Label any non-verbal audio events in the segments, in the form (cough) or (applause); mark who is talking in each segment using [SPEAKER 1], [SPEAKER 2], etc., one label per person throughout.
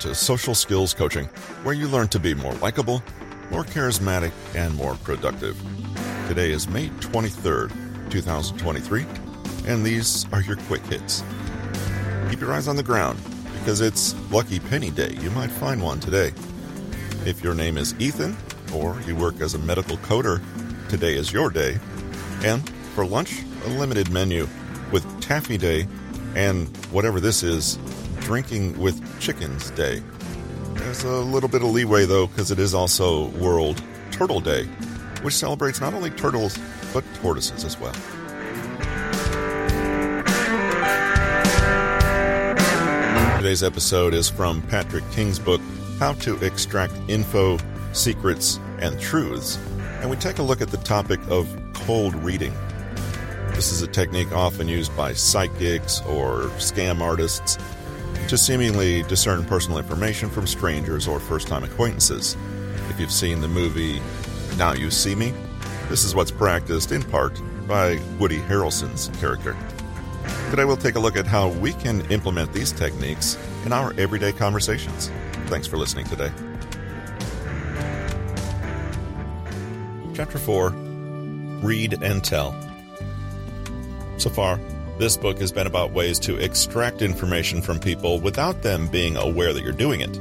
[SPEAKER 1] To Social Skills Coaching, where you learn to be more likable, more charismatic, and more productive. Today is May 23rd, 2023, and these are your quick hits. Keep your eyes on the ground because it's Lucky Penny Day. You might find one today. If your name is Ethan or you work as a medical coder, today is your day. And for lunch, a limited menu with Taffy Day and whatever this is, Drinking with Chickens Day. There's a little bit of leeway though, because it is also World Turtle Day, which celebrates not only turtles, but tortoises as well. Today's episode is from Patrick King's book, How to Extract Info, Secrets, and Truths, and we take a look at the topic of cold reading. This is a technique often used by psychics or scam artists to seemingly discern personal information from strangers or first time acquaintances. If you've seen the movie Now You See Me, this is what's practiced in part by Woody Harrelson's character. Today we'll take a look at how we can implement these techniques in our everyday conversations. Thanks for listening today. Chapter 4 Read and Tell. So far, this book has been about ways to extract information from people without them being aware that you're doing it.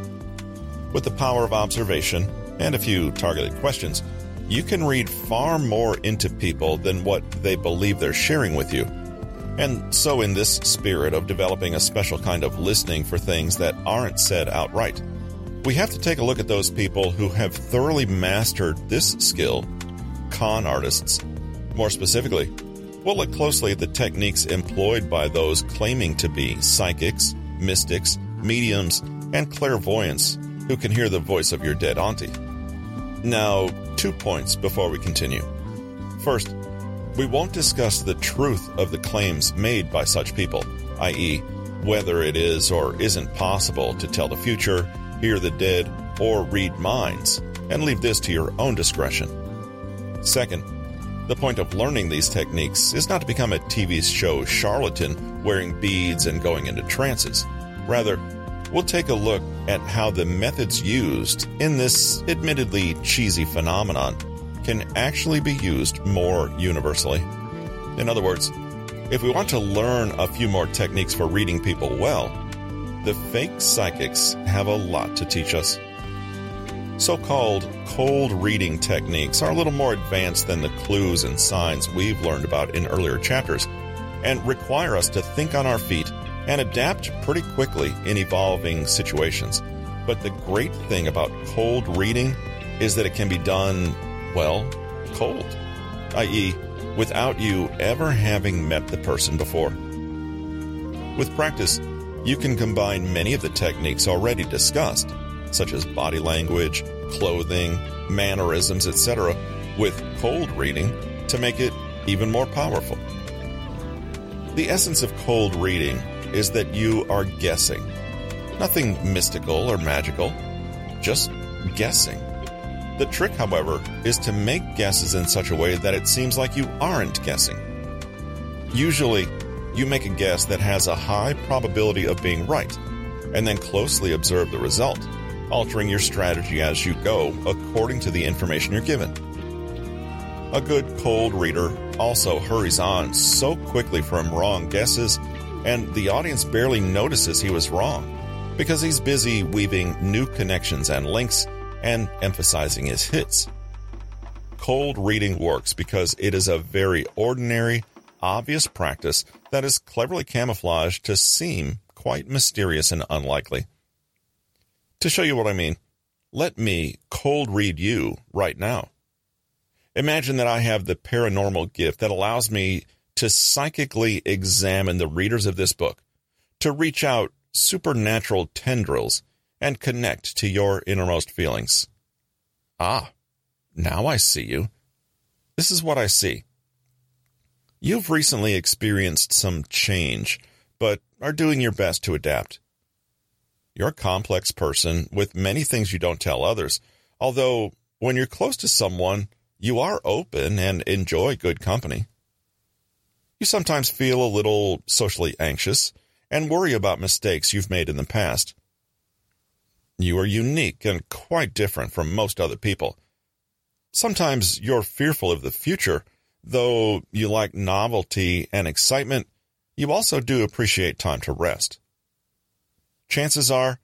[SPEAKER 1] With the power of observation and a few targeted questions, you can read far more into people than what they believe they're sharing with you. And so, in this spirit of developing a special kind of listening for things that aren't said outright, we have to take a look at those people who have thoroughly mastered this skill con artists. More specifically, We'll look closely at the techniques employed by those claiming to be psychics, mystics, mediums, and clairvoyants who can hear the voice of your dead auntie. Now, two points before we continue. First, we won't discuss the truth of the claims made by such people, i.e., whether it is or isn't possible to tell the future, hear the dead, or read minds, and leave this to your own discretion. Second, the point of learning these techniques is not to become a TV show charlatan wearing beads and going into trances. Rather, we'll take a look at how the methods used in this admittedly cheesy phenomenon can actually be used more universally. In other words, if we want to learn a few more techniques for reading people well, the fake psychics have a lot to teach us. So called cold reading techniques are a little more advanced than the clues and signs we've learned about in earlier chapters and require us to think on our feet and adapt pretty quickly in evolving situations. But the great thing about cold reading is that it can be done, well, cold, i.e., without you ever having met the person before. With practice, you can combine many of the techniques already discussed such as body language, clothing, mannerisms, etc., with cold reading to make it even more powerful. The essence of cold reading is that you are guessing. Nothing mystical or magical, just guessing. The trick, however, is to make guesses in such a way that it seems like you aren't guessing. Usually, you make a guess that has a high probability of being right, and then closely observe the result altering your strategy as you go according to the information you're given. A good cold reader also hurries on so quickly from wrong guesses, and the audience barely notices he was wrong because he's busy weaving new connections and links and emphasizing his hits. Cold reading works because it is a very ordinary, obvious practice that is cleverly camouflaged to seem quite mysterious and unlikely. To show you what I mean, let me cold read you right now. Imagine that I have the paranormal gift that allows me to psychically examine the readers of this book, to reach out supernatural tendrils and connect to your innermost feelings. Ah, now I see you. This is what I see. You've recently experienced some change, but are doing your best to adapt. You're a complex person with many things you don't tell others. Although, when you're close to someone, you are open and enjoy good company. You sometimes feel a little socially anxious and worry about mistakes you've made in the past. You are unique and quite different from most other people. Sometimes you're fearful of the future, though you like novelty and excitement, you also do appreciate time to rest. Chances are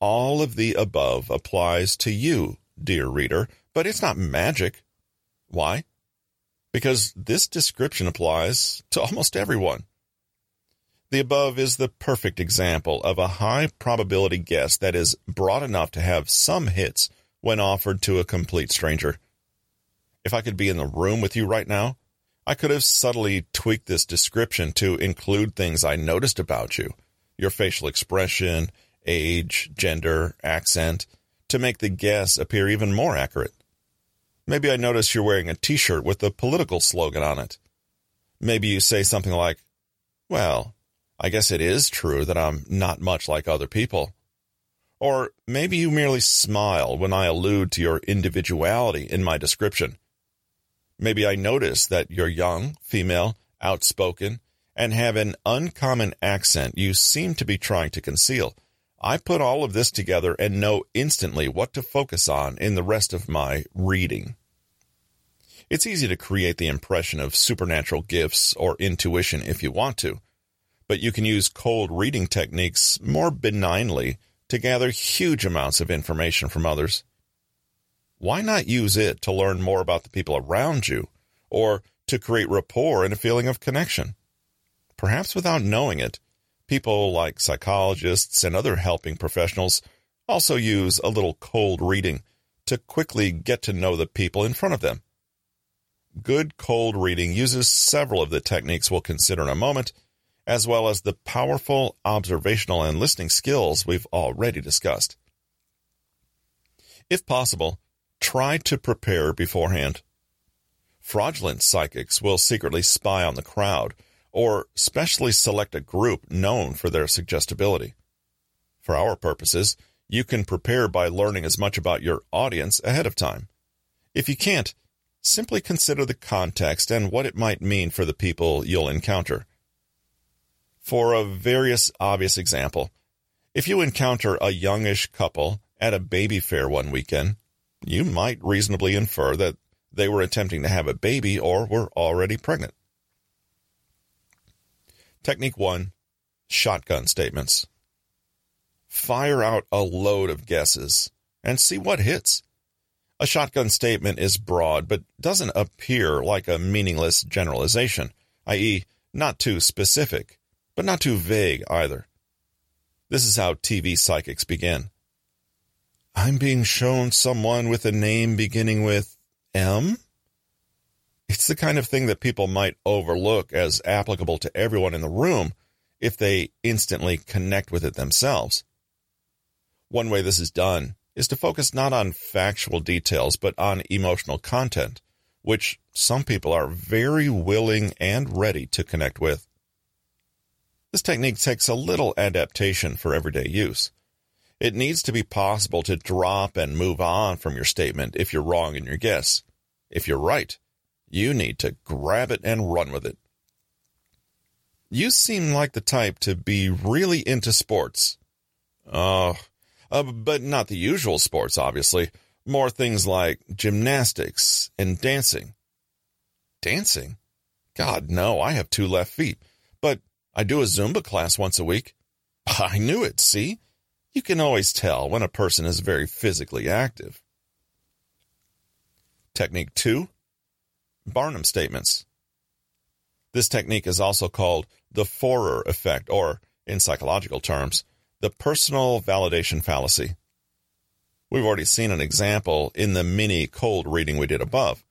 [SPEAKER 1] all of the above applies to you, dear reader, but it's not magic. Why? Because this description applies to almost everyone. The above is the perfect example of a high probability guess that is broad enough to have some hits when offered to a complete stranger. If I could be in the room with you right now, I could have subtly tweaked this description to include things I noticed about you, your facial expression, age, gender, accent, to make the guess appear even more accurate. Maybe I notice you're wearing a t-shirt with a political slogan on it. Maybe you say something like, well, I guess it is true that I'm not much like other people. Or maybe you merely smile when I allude to your individuality in my description. Maybe I notice that you're young, female, outspoken, and have an uncommon accent you seem to be trying to conceal. I put all of this together and know instantly what to focus on in the rest of my reading. It's easy to create the impression of supernatural gifts or intuition if you want to, but you can use cold reading techniques more benignly to gather huge amounts of information from others. Why not use it to learn more about the people around you or to create rapport and a feeling of connection? Perhaps without knowing it, People like psychologists and other helping professionals also use a little cold reading to quickly get to know the people in front of them. Good cold reading uses several of the techniques we'll consider in a moment, as well as the powerful observational and listening skills we've already discussed. If possible, try to prepare beforehand. Fraudulent psychics will secretly spy on the crowd or specially select a group known for their suggestibility. For our purposes, you can prepare by learning as much about your audience ahead of time. If you can't, simply consider the context and what it might mean for the people you'll encounter. For a various obvious example, if you encounter a youngish couple at a baby fair one weekend, you might reasonably infer that they were attempting to have a baby or were already pregnant. Technique one shotgun statements. Fire out a load of guesses and see what hits. A shotgun statement is broad but doesn't appear like a meaningless generalization, i.e., not too specific, but not too vague either. This is how TV psychics begin. I'm being shown someone with a name beginning with M? It's the kind of thing that people might overlook as applicable to everyone in the room if they instantly connect with it themselves. One way this is done is to focus not on factual details but on emotional content, which some people are very willing and ready to connect with. This technique takes a little adaptation for everyday use. It needs to be possible to drop and move on from your statement if you're wrong in your guess. If you're right, you need to grab it and run with it. You seem like the type to be really into sports. Oh, uh, but not the usual sports, obviously. More things like gymnastics and dancing. Dancing? God, no, I have two left feet. But I do a Zumba class once a week. (laughs) I knew it, see? You can always tell when a person is very physically active. Technique two Barnum statements. This technique is also called the Forer effect, or, in psychological terms, the personal validation fallacy. We've already seen an example in the mini cold reading we did above.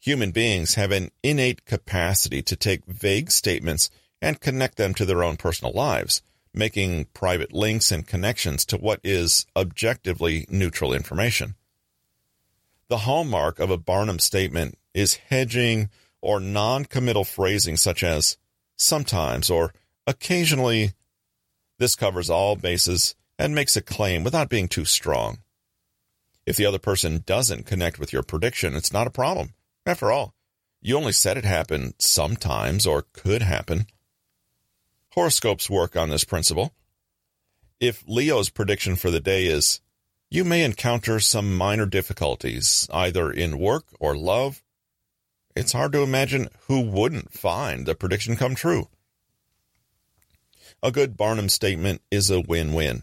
[SPEAKER 1] Human beings have an innate capacity to take vague statements and connect them to their own personal lives, making private links and connections to what is objectively neutral information. The hallmark of a Barnum statement is hedging or non-committal phrasing such as sometimes or occasionally. This covers all bases and makes a claim without being too strong. If the other person doesn't connect with your prediction, it's not a problem. After all, you only said it happened sometimes or could happen. Horoscopes work on this principle. If Leo's prediction for the day is You may encounter some minor difficulties, either in work or love. It's hard to imagine who wouldn't find the prediction come true. A good Barnum statement is a win-win.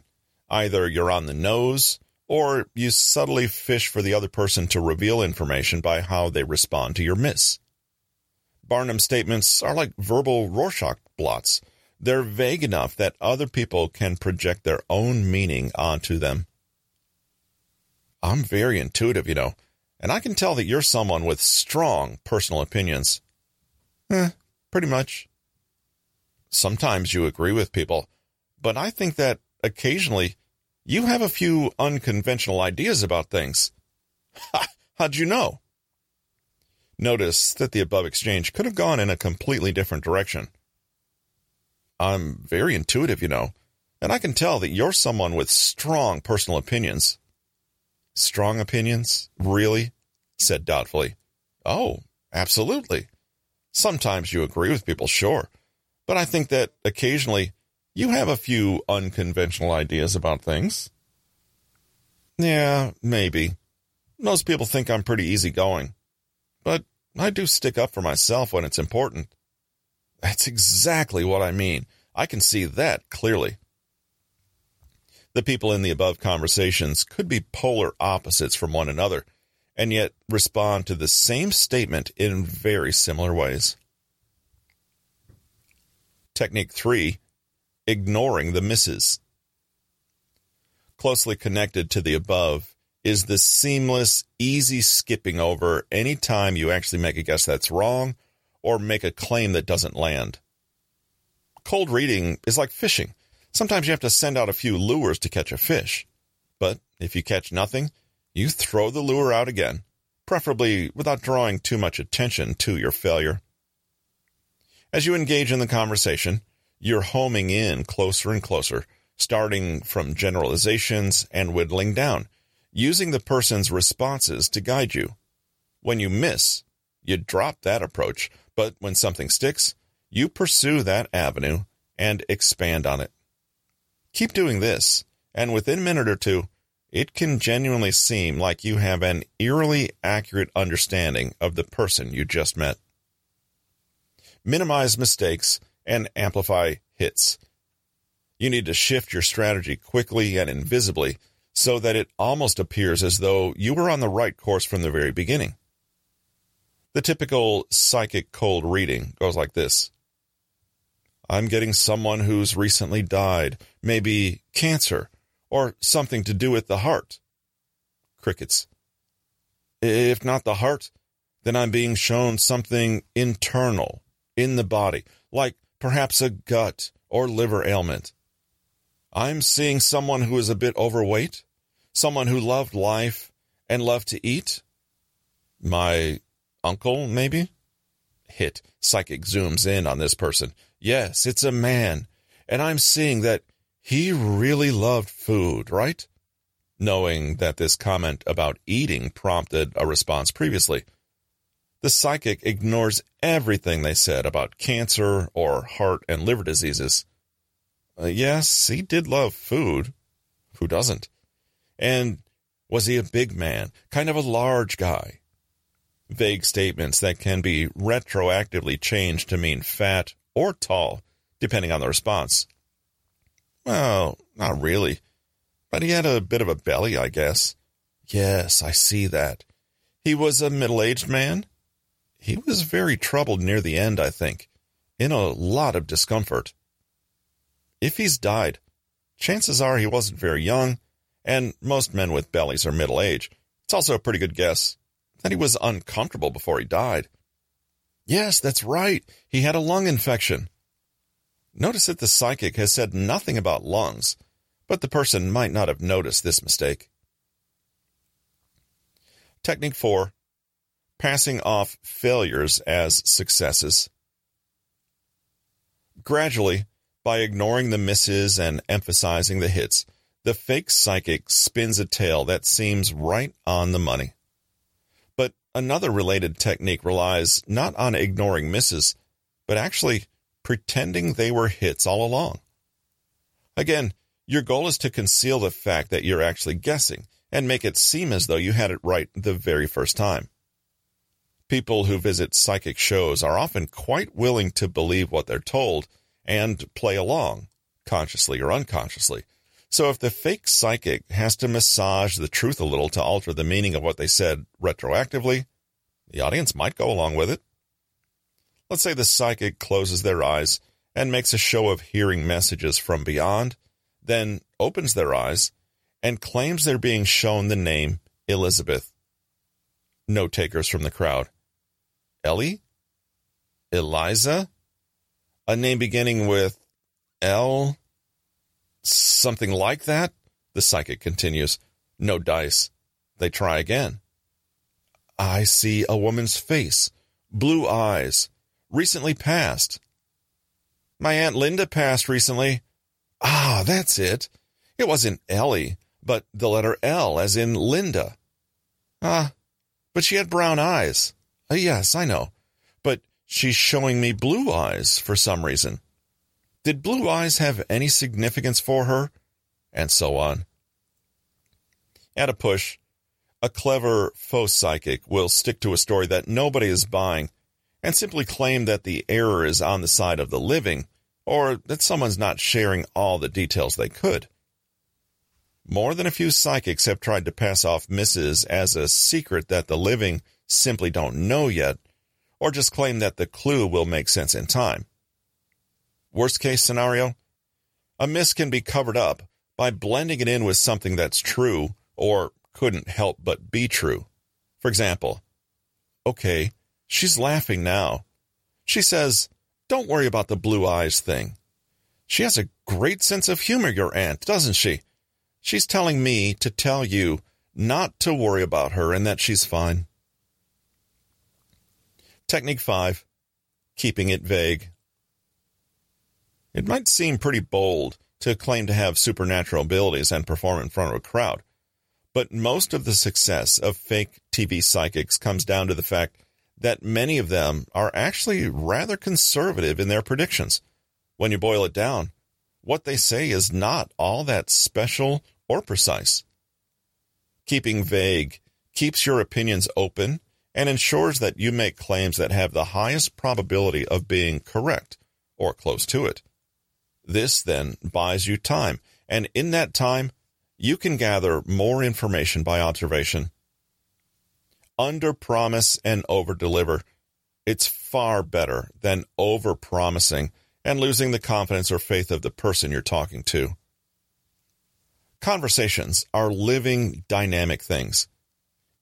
[SPEAKER 1] Either you're on the nose, or you subtly fish for the other person to reveal information by how they respond to your miss. Barnum statements are like verbal Rorschach blots. They're vague enough that other people can project their own meaning onto them. I'm very intuitive, you know, and I can tell that you're someone with strong personal opinions. Eh, pretty much. Sometimes you agree with people, but I think that occasionally you have a few unconventional ideas about things. How'd you know? Notice that the above exchange could have gone in a completely different direction. I'm very intuitive, you know, and I can tell that you're someone with strong personal opinions. Strong opinions? Really? said doubtfully. Oh, absolutely. Sometimes you agree with people, sure, but I think that occasionally you have a few unconventional ideas about things. Yeah, maybe. Most people think I'm pretty easygoing. But I do stick up for myself when it's important. That's exactly what I mean. I can see that clearly. The people in the above conversations could be polar opposites from one another, and yet respond to the same statement in very similar ways. Technique 3 Ignoring the Misses. Closely connected to the above is the seamless, easy skipping over any time you actually make a guess that's wrong or make a claim that doesn't land. Cold reading is like fishing. Sometimes you have to send out a few lures to catch a fish. But if you catch nothing, you throw the lure out again, preferably without drawing too much attention to your failure. As you engage in the conversation, you're homing in closer and closer, starting from generalizations and whittling down using the person's responses to guide you. When you miss, you drop that approach, but when something sticks, you pursue that avenue and expand on it. Keep doing this, and within a minute or two, it can genuinely seem like you have an eerily accurate understanding of the person you just met. Minimize mistakes and amplify hits. You need to shift your strategy quickly and invisibly so that it almost appears as though you were on the right course from the very beginning. The typical psychic cold reading goes like this I'm getting someone who's recently died, maybe cancer, or something to do with the heart. Crickets. If not the heart, then I'm being shown something internal in the body, like perhaps a gut or liver ailment. I'm seeing someone who is a bit overweight, someone who loved life and loved to eat? My uncle, maybe? Hit. Psychic zooms in on this person. Yes, it's a man. And I'm seeing that he really loved food, right? Knowing that this comment about eating prompted a response previously. The psychic ignores everything they said about cancer or heart and liver diseases. Uh, yes, he did love food. Who doesn't? And was he a big man? Kind of a large guy? Vague statements that can be retroactively changed to mean fat or tall, depending on the response. Well, not really. But he had a bit of a belly, I guess. Yes, I see that. He was a middle aged man? He was very troubled near the end, I think, in a lot of discomfort. If he's died, chances are he wasn't very young and most men with bellies are middle aged. It's also a pretty good guess that he was uncomfortable before he died. Yes, that's right. He had a lung infection. Notice that the psychic has said nothing about lungs, but the person might not have noticed this mistake. Technique 4 Passing off failures as successes. Gradually, by ignoring the misses and emphasizing the hits, the fake psychic spins a tale that seems right on the money. Another related technique relies not on ignoring misses, but actually pretending they were hits all along. Again, your goal is to conceal the fact that you're actually guessing and make it seem as though you had it right the very first time. People who visit psychic shows are often quite willing to believe what they're told and play along, consciously or unconsciously. So if the fake psychic has to massage the truth a little to alter the meaning of what they said retroactively, the audience might go along with it. Let's say the psychic closes their eyes and makes a show of hearing messages from beyond, then opens their eyes and claims they're being shown the name Elizabeth. No takers from the crowd. Ellie? Eliza? A name beginning with L? Something like that? The psychic continues. No dice. They try again. I see a woman's face, blue eyes, recently passed. My Aunt Linda passed recently. Ah, that's it. It wasn't Ellie, but the letter L as in Linda. Ah, but she had brown eyes. Uh, yes, I know. But she's showing me blue eyes for some reason. Did blue eyes have any significance for her? And so on. At a push, a clever faux psychic will stick to a story that nobody is buying and simply claim that the error is on the side of the living or that someone's not sharing all the details they could. More than a few psychics have tried to pass off misses as a secret that the living simply don't know yet, or just claim that the clue will make sense in time. Worst case scenario? A miss can be covered up by blending it in with something that's true or couldn't help but be true. For example, okay, she's laughing now. She says, don't worry about the blue eyes thing. She has a great sense of humor, your aunt, doesn't she? She's telling me to tell you not to worry about her and that she's fine. Technique 5 Keeping it vague. It might seem pretty bold to claim to have supernatural abilities and perform in front of a crowd, but most of the success of fake TV psychics comes down to the fact that many of them are actually rather conservative in their predictions. When you boil it down, what they say is not all that special or precise. Keeping vague keeps your opinions open and ensures that you make claims that have the highest probability of being correct or close to it. This then buys you time, and in that time, you can gather more information by observation. Under promise and over deliver. It's far better than over promising and losing the confidence or faith of the person you're talking to. Conversations are living, dynamic things.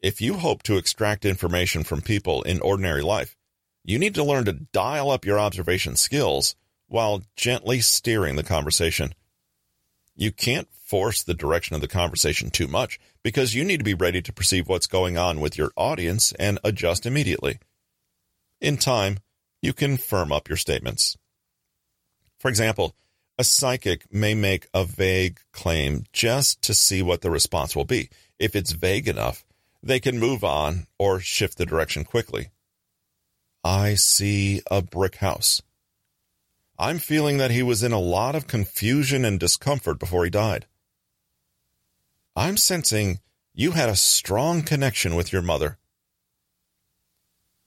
[SPEAKER 1] If you hope to extract information from people in ordinary life, you need to learn to dial up your observation skills while gently steering the conversation. You can't force the direction of the conversation too much because you need to be ready to perceive what's going on with your audience and adjust immediately. In time, you can firm up your statements. For example, a psychic may make a vague claim just to see what the response will be. If it's vague enough, they can move on or shift the direction quickly. I see a brick house. I'm feeling that he was in a lot of confusion and discomfort before he died. I'm sensing you had a strong connection with your mother.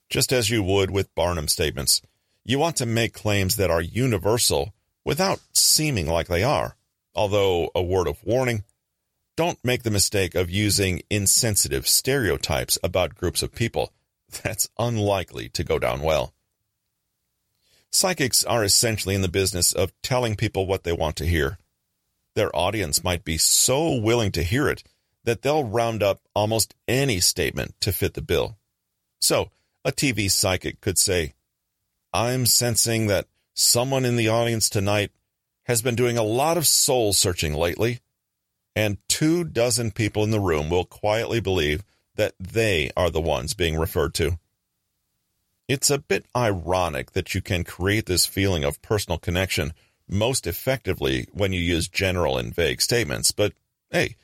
[SPEAKER 1] Just as you would with Barnum statements, you want to make claims that are universal without seeming like they are. Although, a word of warning, don't make the mistake of using insensitive stereotypes about groups of people. (laughs) That's unlikely to go down well. Psychics are essentially in the business of telling people what they want to hear. Their audience might be so willing to hear it that they'll round up almost any statement to fit the bill. So, a TV psychic could say, I'm sensing that someone in the audience tonight has been doing a lot of soul searching lately, and two dozen people in the room will quietly believe that they are the ones being referred to. It's a bit ironic that you can create this feeling of personal connection most effectively when you use general and vague statements, but hey,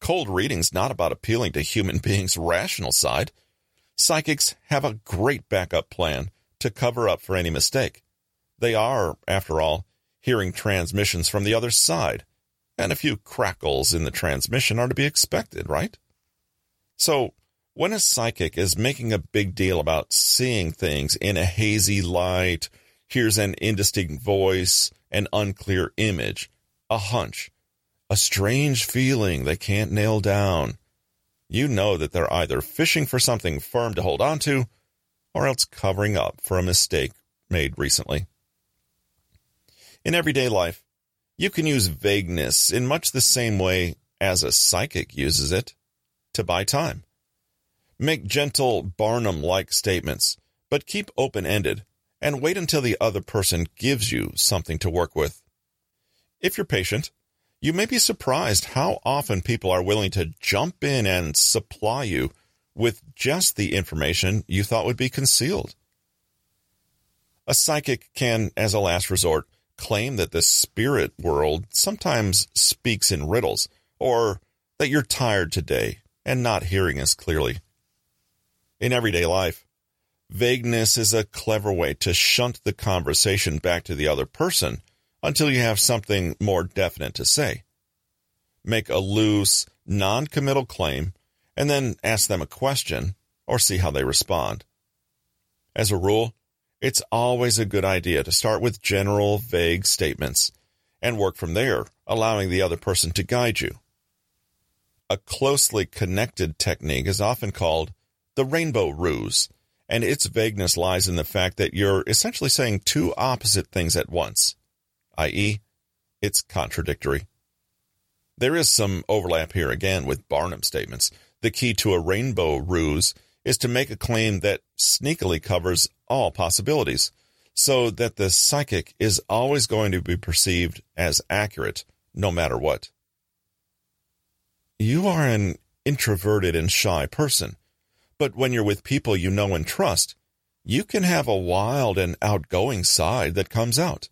[SPEAKER 1] cold reading's not about appealing to human (laughs) beings' rational side. Psychics have a great backup plan to cover up for any mistake. They are, after all, hearing transmissions from the other side, and a few crackles in the transmission are to be expected, right? So, when a psychic is making a big deal about seeing things in a hazy light, hears an indistinct voice, an unclear image, a hunch, a strange feeling they can't nail down, you know that they're either fishing for something firm to hold on to or else covering up for a mistake made recently. In everyday life, you can use vagueness in much the same way as a psychic uses it to buy time. Make gentle Barnum like statements, but keep open ended and wait until the other person gives you something to work with. If you're patient, you may be surprised how often people are willing to jump in and supply you with just the information you thought would be concealed. A psychic can, as a last resort, claim that the spirit world sometimes speaks in riddles, or that you're tired today and not hearing as clearly. In everyday life, vagueness is a clever way to shunt the conversation back to the other person until you have something more definite to say. Make a loose, non committal claim and then ask them a question or see how they respond. As a rule, it's always a good idea to start with general, vague statements and work from there, allowing the other person to guide you. A closely connected technique is often called the rainbow ruse, and its vagueness lies in the fact that you're essentially saying two opposite things at once, i.e., it's contradictory. There is some overlap here again with Barnum statements. The key to a rainbow ruse is to make a claim that sneakily covers all possibilities, so that the psychic is always going to be perceived as accurate, no matter what. You are an introverted and shy person, but when you're with people you know and trust, you can have a wild and outgoing side that comes out.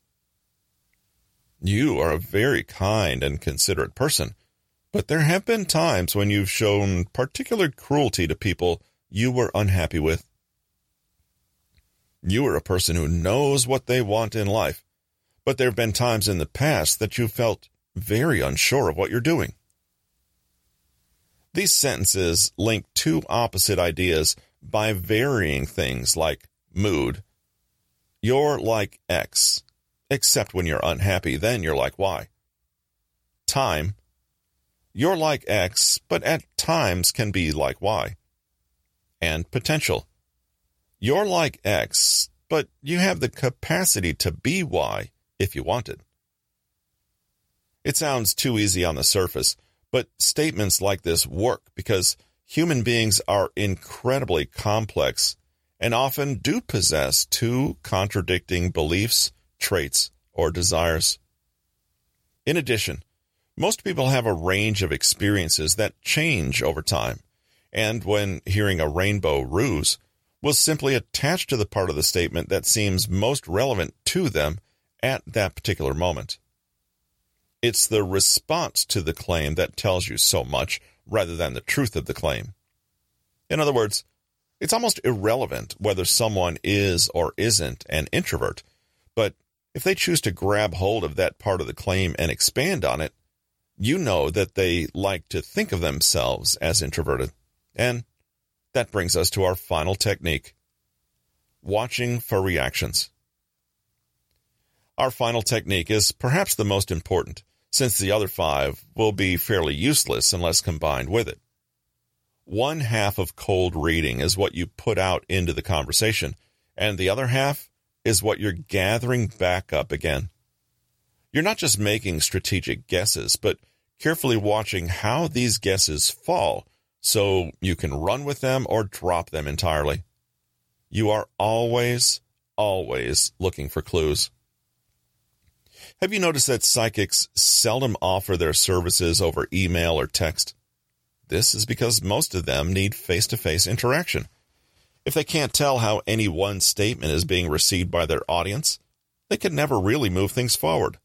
[SPEAKER 1] You are a very kind and considerate person, but there have been times when you've shown particular cruelty to people you were unhappy with. You are a person who knows what they want in life, but there have been times in the past that you felt very unsure of what you're doing. These sentences link two opposite ideas by varying things like mood. You're like X, except when you're unhappy, then you're like Y. Time. You're like X, but at times can be like Y. And potential. You're like X, but you have the capacity to be Y if you wanted. It sounds too easy on the surface, but statements like this work because human beings are incredibly complex and often do possess two contradicting beliefs traits, or desires. In addition, most people have a range of experiences that change over time, and when hearing a rainbow ruse, will simply attach to the part of the statement that seems most relevant to them at that particular moment. It's the response to the claim that tells you so much rather than the truth of the claim. In other words, it's almost irrelevant whether someone is or isn't an introvert, but if they choose to grab hold of that part of the claim and expand on it, you know that they like to think of themselves as introverted. And that brings us to our final technique watching for reactions. Our final technique is perhaps the most important, since the other five will be fairly useless unless combined with it. One half of cold reading is what you put out into the conversation, and the other half is what you're gathering back up again. You're not just making strategic guesses, but carefully watching how these guesses fall so you can run with them or drop them entirely. You are always, always looking for clues. Have you noticed that psychics seldom offer their services over email or text? This is because most of them need face to face interaction. If they can't tell how any one statement is being received by their audience, they can never really move things forward.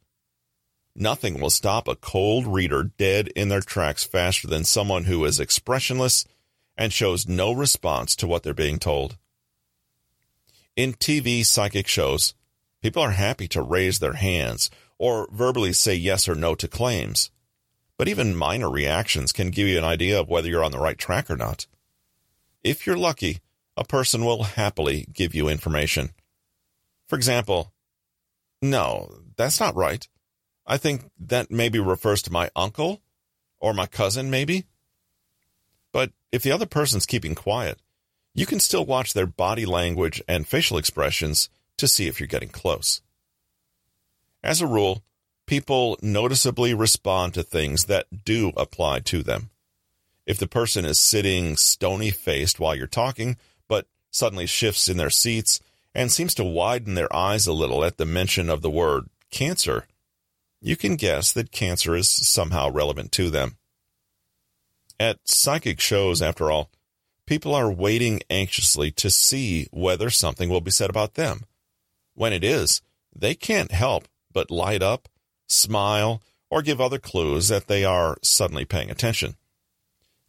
[SPEAKER 1] Nothing will stop a cold reader dead in their tracks faster than someone who is expressionless and shows no response to what they're being told. In TV psychic shows, people are happy to raise their hands or verbally say yes or no to claims, but even minor reactions can give you an idea of whether you're on the right track or not. If you're lucky, a person will happily give you information. For example, no, that's not right. I think that maybe refers to my uncle or my cousin, maybe. But if the other person's keeping quiet, you can still watch their body language and facial expressions to see if you're getting close. As a rule, people noticeably respond to things that do apply to them. If the person is sitting stony faced while you're talking, but suddenly shifts in their seats and seems to widen their eyes a little at the mention of the word cancer, you can guess that cancer is somehow relevant to them. At psychic shows, after all, people are waiting anxiously to see whether something will be said about them. When it is, they can't help but light up smile, or give other clues that they are suddenly paying attention.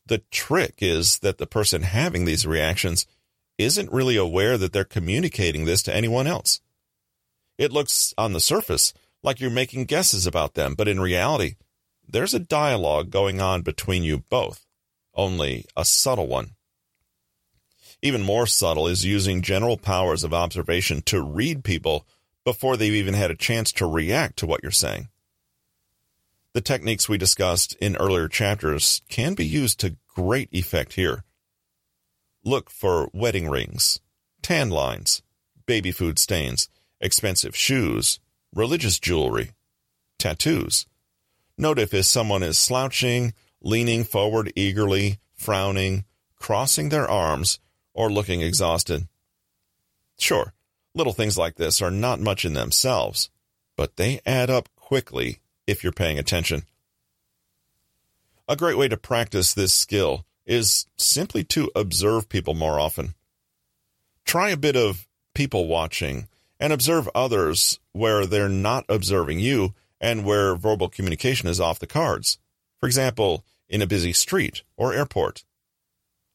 [SPEAKER 1] The trick is that the person having these reactions isn't really aware that they're communicating this to anyone else. It looks on the surface like you're making guesses about them, but in reality, there's a dialogue going on between you both, only a subtle one. Even more subtle is using general powers of observation to read people before they've even had a chance to react to what you're saying. The techniques we discussed in earlier chapters can be used to great effect here. Look for wedding rings, tan lines, baby food stains, expensive shoes, religious jewelry, tattoos. Note if someone is slouching, leaning forward eagerly, frowning, crossing their arms, or looking exhausted. Sure, little things like this are not much in themselves, but they add up quickly if you're paying attention. A great way to practice this skill is simply to observe people more often. Try a bit of people watching and observe others where they're not observing you and where verbal communication is off the cards. For example, in a busy street or airport.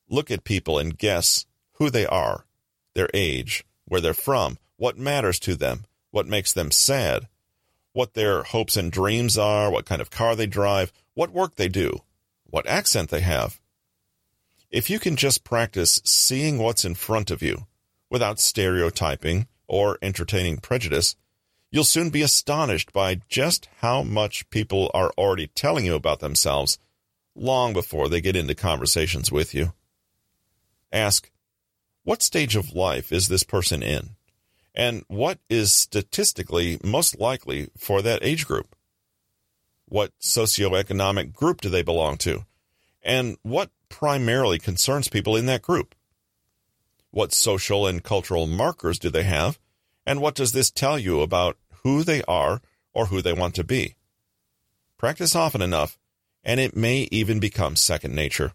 [SPEAKER 1] Look at people and guess who they are, their age, where they're from, what matters to them, what makes them sad, what their hopes and dreams are, what kind of car they drive, what work they do, what accent they have. If you can just practice seeing what's in front of you without stereotyping or entertaining prejudice, you'll soon be astonished by just how much people are already telling you about themselves long before they get into conversations with you. Ask, what stage of life is this person in? and what is statistically most likely for that age group? What socioeconomic group do they belong to? And what primarily concerns people in that group? What social and cultural markers do they have? And what does this tell you about who they are or who they want to be? Practice often enough, and it may even become second nature.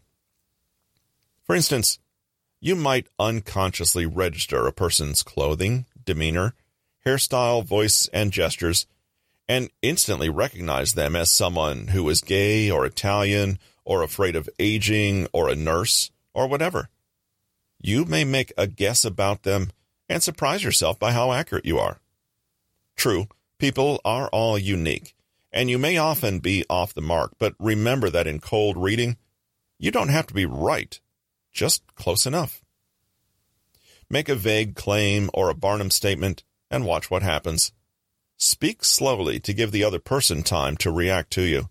[SPEAKER 1] For instance, you might unconsciously register a person's clothing, demeanor, hairstyle, voice, and gestures, and instantly recognize them as someone who is gay or Italian or afraid of aging or a nurse or whatever. You may make a guess about them and surprise yourself by how accurate you are. True, people are all unique, and you may often be off the mark, but remember that in cold reading, you don't have to be right, just close enough. Make a vague claim or a Barnum statement and watch what happens. Speak slowly to give the other person time to react to you.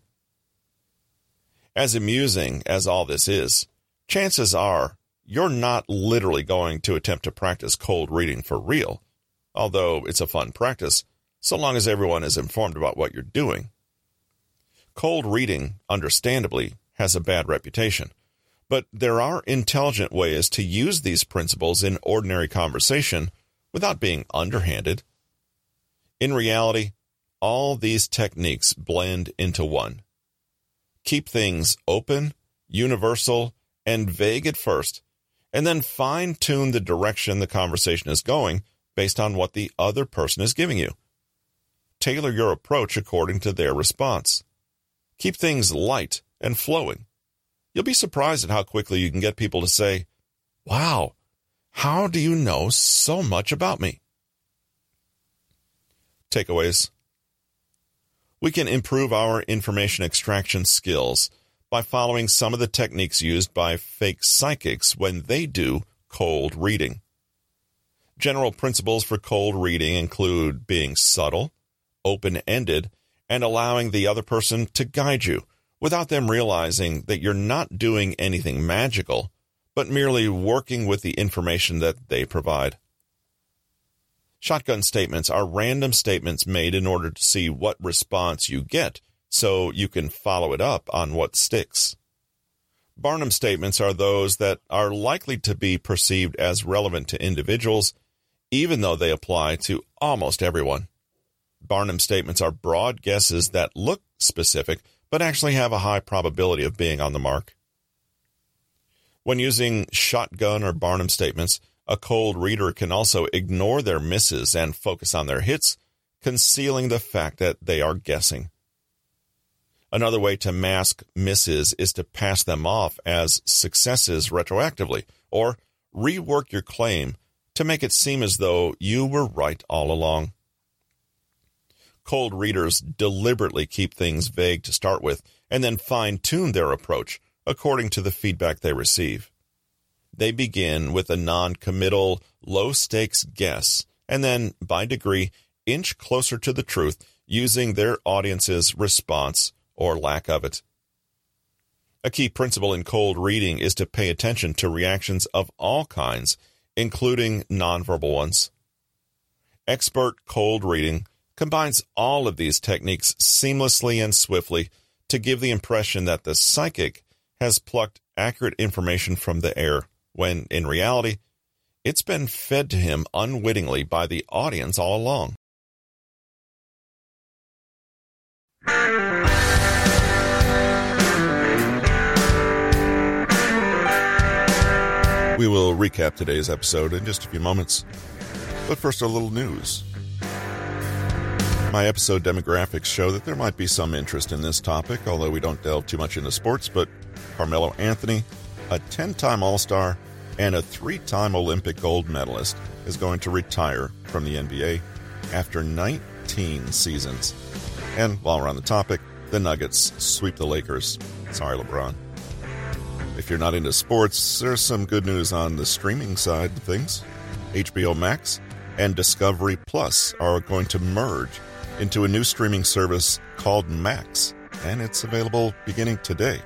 [SPEAKER 1] As amusing as all this is, chances are you're not literally going to attempt to practice cold reading for real, although it's a fun practice, so long as everyone is informed about what you're doing. Cold reading, understandably, has a bad reputation. But there are intelligent ways to use these principles in ordinary conversation without being underhanded. In reality, all these techniques blend into one. Keep things open, universal, and vague at first, and then fine tune the direction the conversation is going based on what the other person is giving you. Tailor your approach according to their response. Keep things light and flowing. You'll be surprised at how quickly you can get people to say, Wow, how do you know so much about me? Takeaways We can improve our information extraction skills by following some of the techniques used by fake psychics when they do cold reading. General principles for cold reading include being subtle, open ended, and allowing the other person to guide you without them realizing that you're not doing anything magical, but merely working with the information that they provide. Shotgun statements are random statements made in order to see what response you get so you can follow it up on what sticks. Barnum statements are those that are likely to be perceived as relevant to individuals, even though they apply to almost everyone. Barnum statements are broad guesses that look specific, but actually have a high probability of being on the mark. When using shotgun or Barnum statements, a cold reader can also ignore their misses and focus on their hits, concealing the fact that they are guessing. Another way to mask misses is to pass them off as successes retroactively, or rework your claim to make it seem as though you were right all along. Cold readers deliberately keep things vague to start with and then fine tune their approach according to the feedback they receive. They begin with a non committal, low stakes guess, and then, by degree, inch closer to the truth using their audience's response or lack of it. A key principle in cold reading is to pay attention to reactions of all kinds, including nonverbal ones. Expert cold reading combines all of these techniques seamlessly and swiftly to give the impression that the psychic has plucked accurate information from the air when in reality, it's been fed to him unwittingly by the audience all along. We will recap today's episode in just a few moments. But first, a little news. My episode demographics show that there might be some interest in this topic, although we don't delve too much into sports. But Carmelo Anthony a 10 time All Star, and a three time Olympic gold medalist, is going to retire from the NBA after 19 seasons. And while we're on the topic, the Nuggets sweep the Lakers. Sorry, LeBron. If you're not into sports, there's some good news on the streaming side of things. HBO Max and Discovery Plus are going to merge into a new streaming service called Max, and it's available beginning today.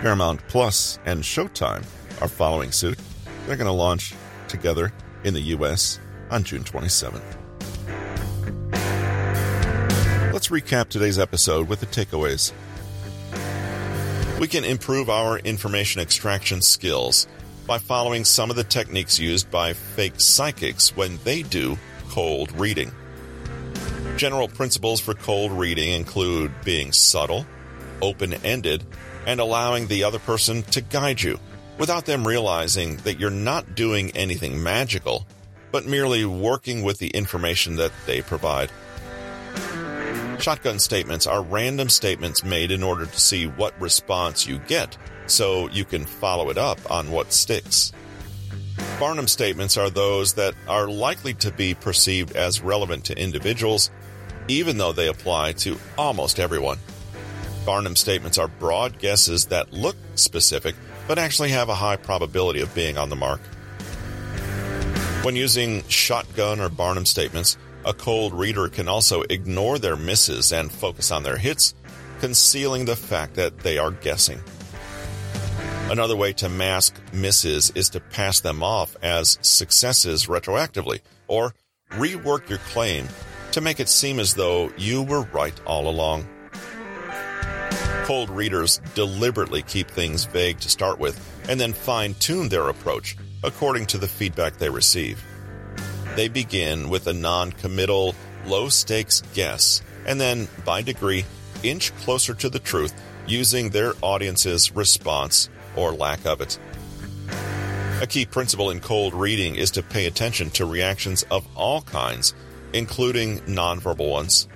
[SPEAKER 1] Paramount Plus and Showtime are following suit. They're going to launch together in the U.S. on June 27th. Let's recap today's episode with the takeaways. We can improve our information extraction skills by following some of the techniques used by fake psychics when they do cold reading. General principles for cold reading include being subtle, open ended, and allowing the other person to guide you without them realizing that you're not doing anything magical, but merely working with the information that they provide. Shotgun statements are random statements made in order to see what response you get so you can follow it up on what sticks. Barnum statements are those that are likely to be perceived as relevant to individuals, even though they apply to almost everyone. Barnum statements are broad guesses that look specific, but actually have a high probability of being on the mark. When using shotgun or Barnum statements, a cold reader can also ignore their misses and focus on their hits, concealing the fact that they are guessing. Another way to mask misses is to pass them off as successes retroactively, or rework your claim to make it seem as though you were right all along cold readers deliberately keep things vague to start with and then fine tune their approach according to the feedback they receive. They begin with a non committal, low stakes guess and then, by degree, inch closer to the truth using their audience's response or lack of it. A key principle in cold reading is to pay attention to reactions of all kinds, including nonverbal ones.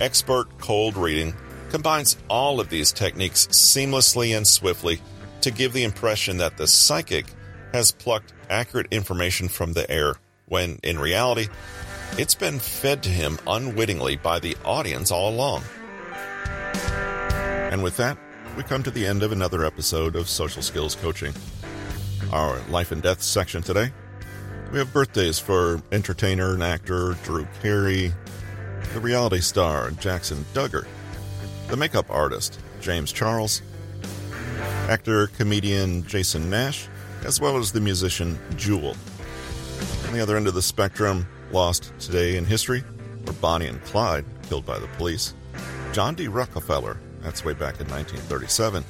[SPEAKER 1] Expert cold reading combines all of these techniques seamlessly and swiftly to give the impression that the psychic has plucked accurate information from the air, when in reality, It's been fed to him unwittingly by the audience all along. And with that, we come to the end of another episode of Social Skills Coaching. Our life and death section today. We have birthdays for entertainer and actor Drew Carey, the reality star Jackson Duggar, the makeup artist James Charles, actor comedian Jason Nash, as well as the musician Jewel. On the other end of the spectrum, lost today in history, were Bonnie and Clyde, killed by the police, John D. Rockefeller, that's way back in 1937,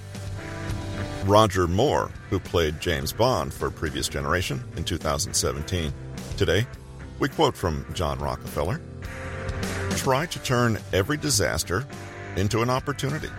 [SPEAKER 1] Roger Moore, who played James Bond for previous generation in 2017. Today, we quote from John Rockefeller Try to turn every disaster into an opportunity.